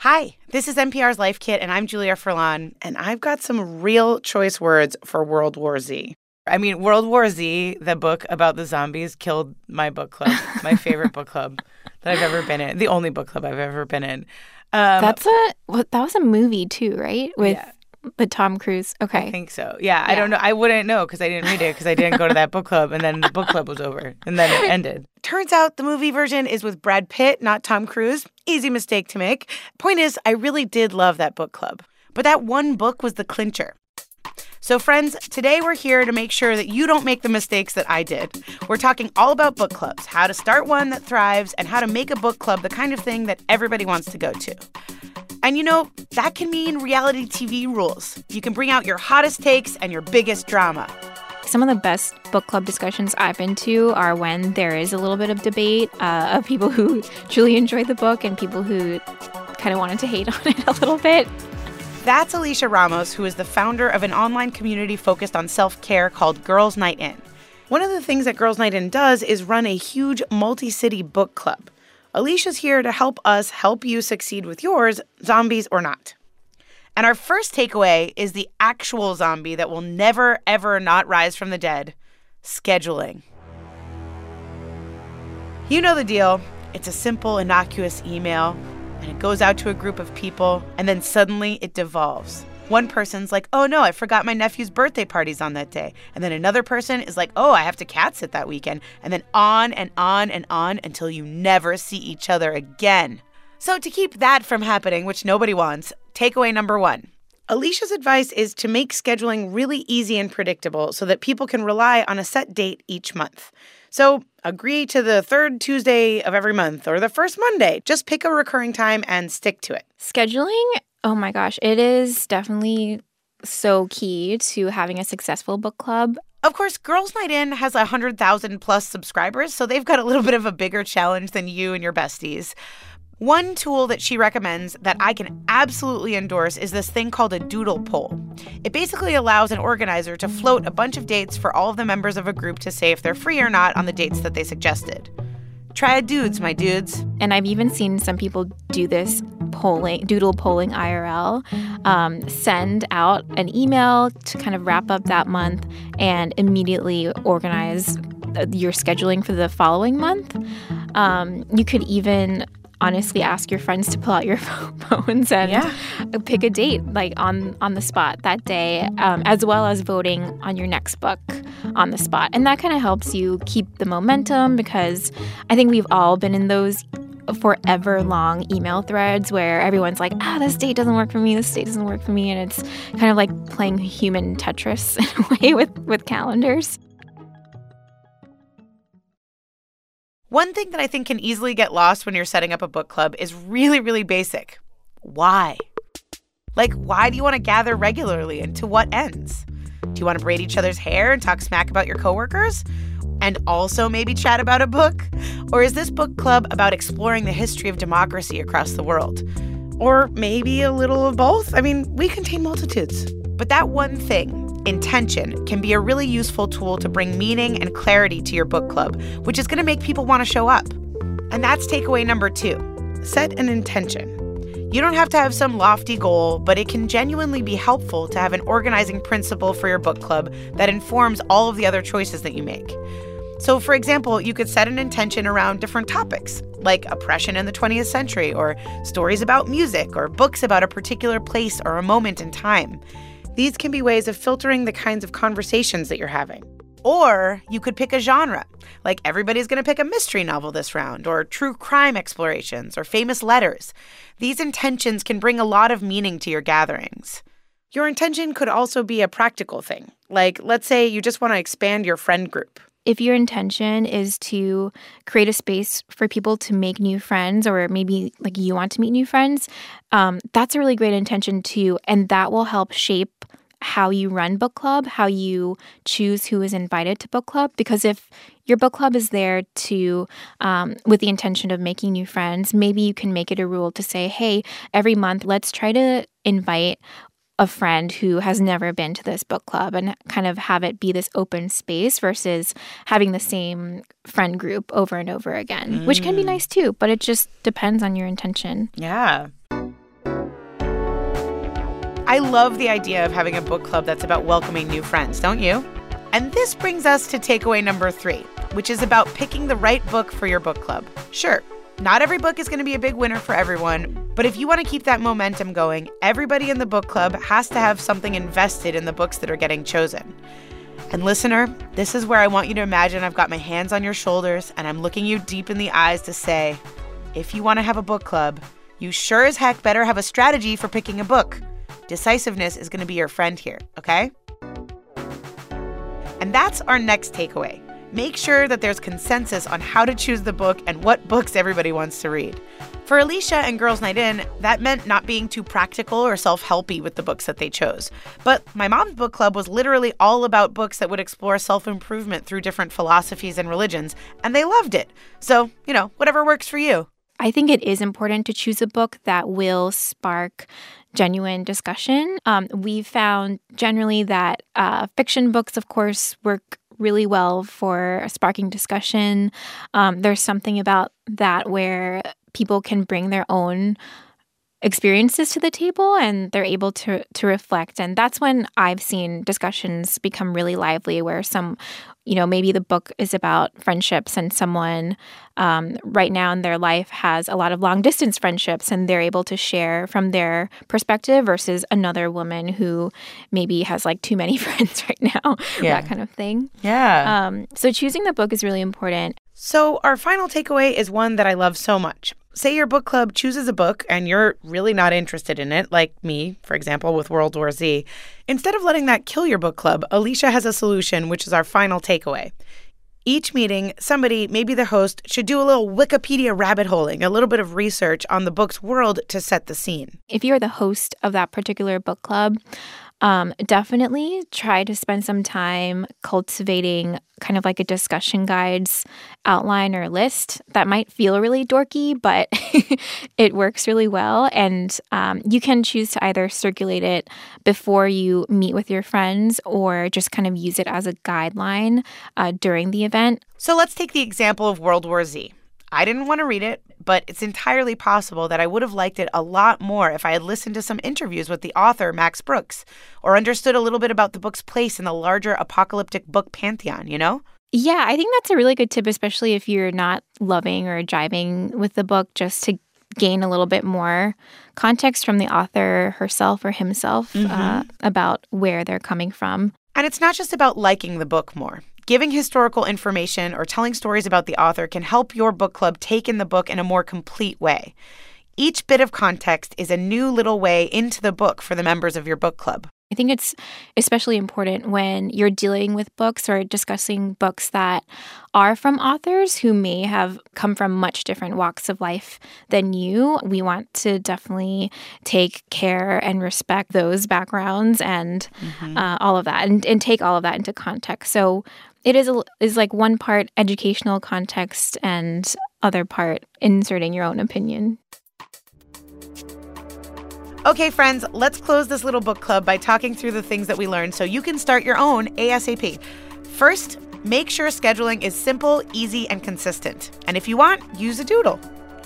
Hi, this is NPR's Life Kit, and I'm Julia Furlan, and I've got some real choice words for World War Z. I mean, World War Z, the book about the zombies, killed my book club, my favorite book club that I've ever been in, the only book club I've ever been in. Um, That's a well, that was a movie too, right? With yeah. But Tom Cruise. Okay. I think so. Yeah, yeah. I don't know. I wouldn't know because I didn't read it because I didn't go to that book club and then the book club was over and then it ended. Turns out the movie version is with Brad Pitt, not Tom Cruise. Easy mistake to make. Point is, I really did love that book club. But that one book was the clincher. So, friends, today we're here to make sure that you don't make the mistakes that I did. We're talking all about book clubs, how to start one that thrives, and how to make a book club the kind of thing that everybody wants to go to. And you know, that can mean reality TV rules. You can bring out your hottest takes and your biggest drama. Some of the best book club discussions I've been to are when there is a little bit of debate uh, of people who truly enjoyed the book and people who kind of wanted to hate on it a little bit. That's Alisha Ramos, who is the founder of an online community focused on self care called Girls Night In. One of the things that Girls Night In does is run a huge multi city book club. Alisha's here to help us help you succeed with yours, zombies or not. And our first takeaway is the actual zombie that will never, ever not rise from the dead scheduling. You know the deal. It's a simple, innocuous email, and it goes out to a group of people, and then suddenly it devolves. One person's like, oh no, I forgot my nephew's birthday party's on that day. And then another person is like, oh, I have to cat sit that weekend. And then on and on and on until you never see each other again. So, to keep that from happening, which nobody wants, takeaway number one Alisha's advice is to make scheduling really easy and predictable so that people can rely on a set date each month. So, agree to the third Tuesday of every month or the first Monday. Just pick a recurring time and stick to it. Scheduling Oh my gosh, it is definitely so key to having a successful book club. Of course, Girls Night In has 100,000 plus subscribers, so they've got a little bit of a bigger challenge than you and your besties. One tool that she recommends that I can absolutely endorse is this thing called a doodle poll. It basically allows an organizer to float a bunch of dates for all of the members of a group to say if they're free or not on the dates that they suggested. Try a dudes, my dudes. And I've even seen some people do this polling, doodle polling IRL, um, send out an email to kind of wrap up that month and immediately organize your scheduling for the following month. Um, you could even honestly ask your friends to pull out your phones and yeah. pick a date like on on the spot that day um, as well as voting on your next book on the spot and that kind of helps you keep the momentum because i think we've all been in those forever long email threads where everyone's like, ah, this date doesn't work for me, this date doesn't work for me. And it's kind of like playing human Tetris in a way with, with calendars. One thing that I think can easily get lost when you're setting up a book club is really, really basic. Why? Like, why do you want to gather regularly and to what ends? Do you want to braid each other's hair and talk smack about your coworkers? And also maybe chat about a book? Or is this book club about exploring the history of democracy across the world? Or maybe a little of both? I mean, we contain multitudes. But that one thing, intention can be a really useful tool to bring meaning and clarity to your book club, which is going to make people want to show up. And that's takeaway number two set an intention. You don't have to have some lofty goal, but it can genuinely be helpful to have an organizing principle for your book club that informs all of the other choices that you make. So, for example, you could set an intention around different topics, like oppression in the 20th century, or stories about music, or books about a particular place or a moment in time. These can be ways of filtering the kinds of conversations that you're having. Or you could pick a genre, like everybody's going to pick a mystery novel this round, or true crime explorations, or famous letters. These intentions can bring a lot of meaning to your gatherings. Your intention could also be a practical thing, like let's say you just want to expand your friend group. If your intention is to create a space for people to make new friends, or maybe like you want to meet new friends, um, that's a really great intention too. And that will help shape how you run book club, how you choose who is invited to book club. Because if your book club is there to, um, with the intention of making new friends, maybe you can make it a rule to say, hey, every month, let's try to invite a friend who has never been to this book club and kind of have it be this open space versus having the same friend group over and over again, mm. which can be mm. nice too, but it just depends on your intention. Yeah. I love the idea of having a book club that's about welcoming new friends, don't you? And this brings us to takeaway number three, which is about picking the right book for your book club. Sure, not every book is going to be a big winner for everyone, but if you want to keep that momentum going, everybody in the book club has to have something invested in the books that are getting chosen. And listener, this is where I want you to imagine I've got my hands on your shoulders and I'm looking you deep in the eyes to say, if you want to have a book club, you sure as heck better have a strategy for picking a book. Decisiveness is going to be your friend here, okay? And that's our next takeaway. Make sure that there's consensus on how to choose the book and what books everybody wants to read. For Alisha and Girls Night In, that meant not being too practical or self helpy with the books that they chose. But my mom's book club was literally all about books that would explore self improvement through different philosophies and religions, and they loved it. So, you know, whatever works for you. I think it is important to choose a book that will spark genuine discussion. Um, we found generally that uh, fiction books, of course, work really well for sparking discussion. Um, there's something about that where people can bring their own experiences to the table and they're able to to reflect. And that's when i've seen discussions become really lively where some you know maybe the book is about friendships and someone um, right now in their life has a lot of long distance friendships and they're able to share from their perspective versus another woman who maybe has like too many friends right now yeah. that kind of thing. Yeah. Um, so choosing the book is really important. So our final takeaway is one that i love so much say your book club chooses a book and you're really not interested in it, like me, for example, with World War Z, instead of letting that kill your book club, Alisha has a solution, which is our final takeaway. Each meeting, somebody, maybe the host, should do a little Wikipedia rabbit holing, a little bit of research on the book's world to set the scene. If you're the host of that particular book club, um, definitely try to spend some time cultivating kind of like a discussion guides outline or list that might feel really dorky, but it works really well. And um, you can choose to either circulate it before you meet with your friends or just kind of use it as a guideline uh, during the event. So let's take the example of World War Z. I didn't want to read it, but it's entirely possible that I would have liked it a lot more if I had listened to some interviews with the author, Max Brooks, or understood a little bit about the book's place in the larger apocalyptic book pantheon, you know? Yeah, I think that's a really good tip, especially if you're not loving or jiving with the book, just to gain a little bit more context from the author herself or himself mm-hmm. uh, about where they're coming from. And it's not just about liking the book more. Giving historical information or telling stories about the author can help your book club take in the book in a more complete way. Each bit of context is a new little way into the book for the members of your book club. I think it's especially important when you're dealing with books or discussing books that are from authors who may have come from much different walks of life than you. We want to definitely take care and respect those backgrounds and mm-hmm. uh, all of that and, and take all of that into context. So it is a, is like one part educational context and other part inserting your own opinion. Okay, friends, let's close this little book club by talking through the things that we learned so you can start your own ASAP. First, make sure scheduling is simple, easy, and consistent. And if you want, use a doodle.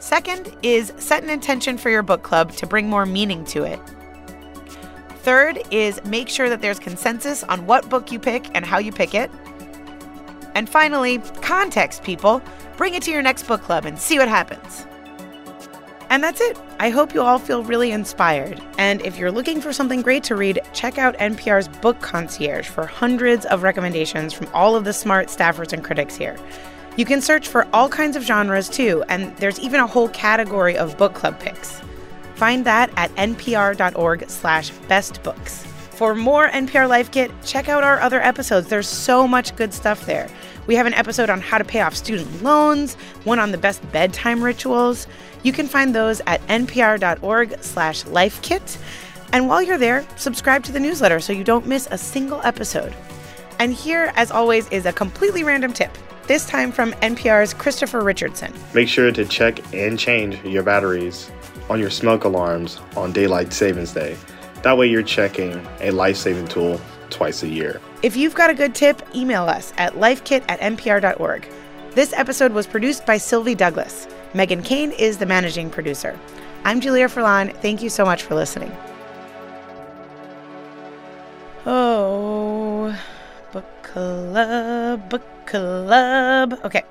Second is set an intention for your book club to bring more meaning to it. Third is make sure that there's consensus on what book you pick and how you pick it. And finally, context, people. Bring it to your next book club and see what happens. And that's it. I hope you all feel really inspired. And if you're looking for something great to read, check out NPR's Book Concierge for hundreds of recommendations from all of the smart staffers and critics here. You can search for all kinds of genres too, and there's even a whole category of book club picks. Find that at npr.org/slash bestbooks. For more NPR Life Kit, check out our other episodes. There's so much good stuff there. We have an episode on how to pay off student loans, one on the best bedtime rituals. You can find those at npr.org slash lifekit. And while you're there, subscribe to the newsletter so you don't miss a single episode. And here, as always, is a completely random tip. This time from NPR's Christopher Richardson. Make sure to check and change your batteries on your smoke alarms on Daylight Savings Day. That way, you're checking a life saving tool twice a year. If you've got a good tip, email us at lifekit at npr.org. This episode was produced by Sylvie Douglas. Megan Kane is the managing producer. I'm Julia Furlan. Thank you so much for listening. Oh, book club, book club. Okay,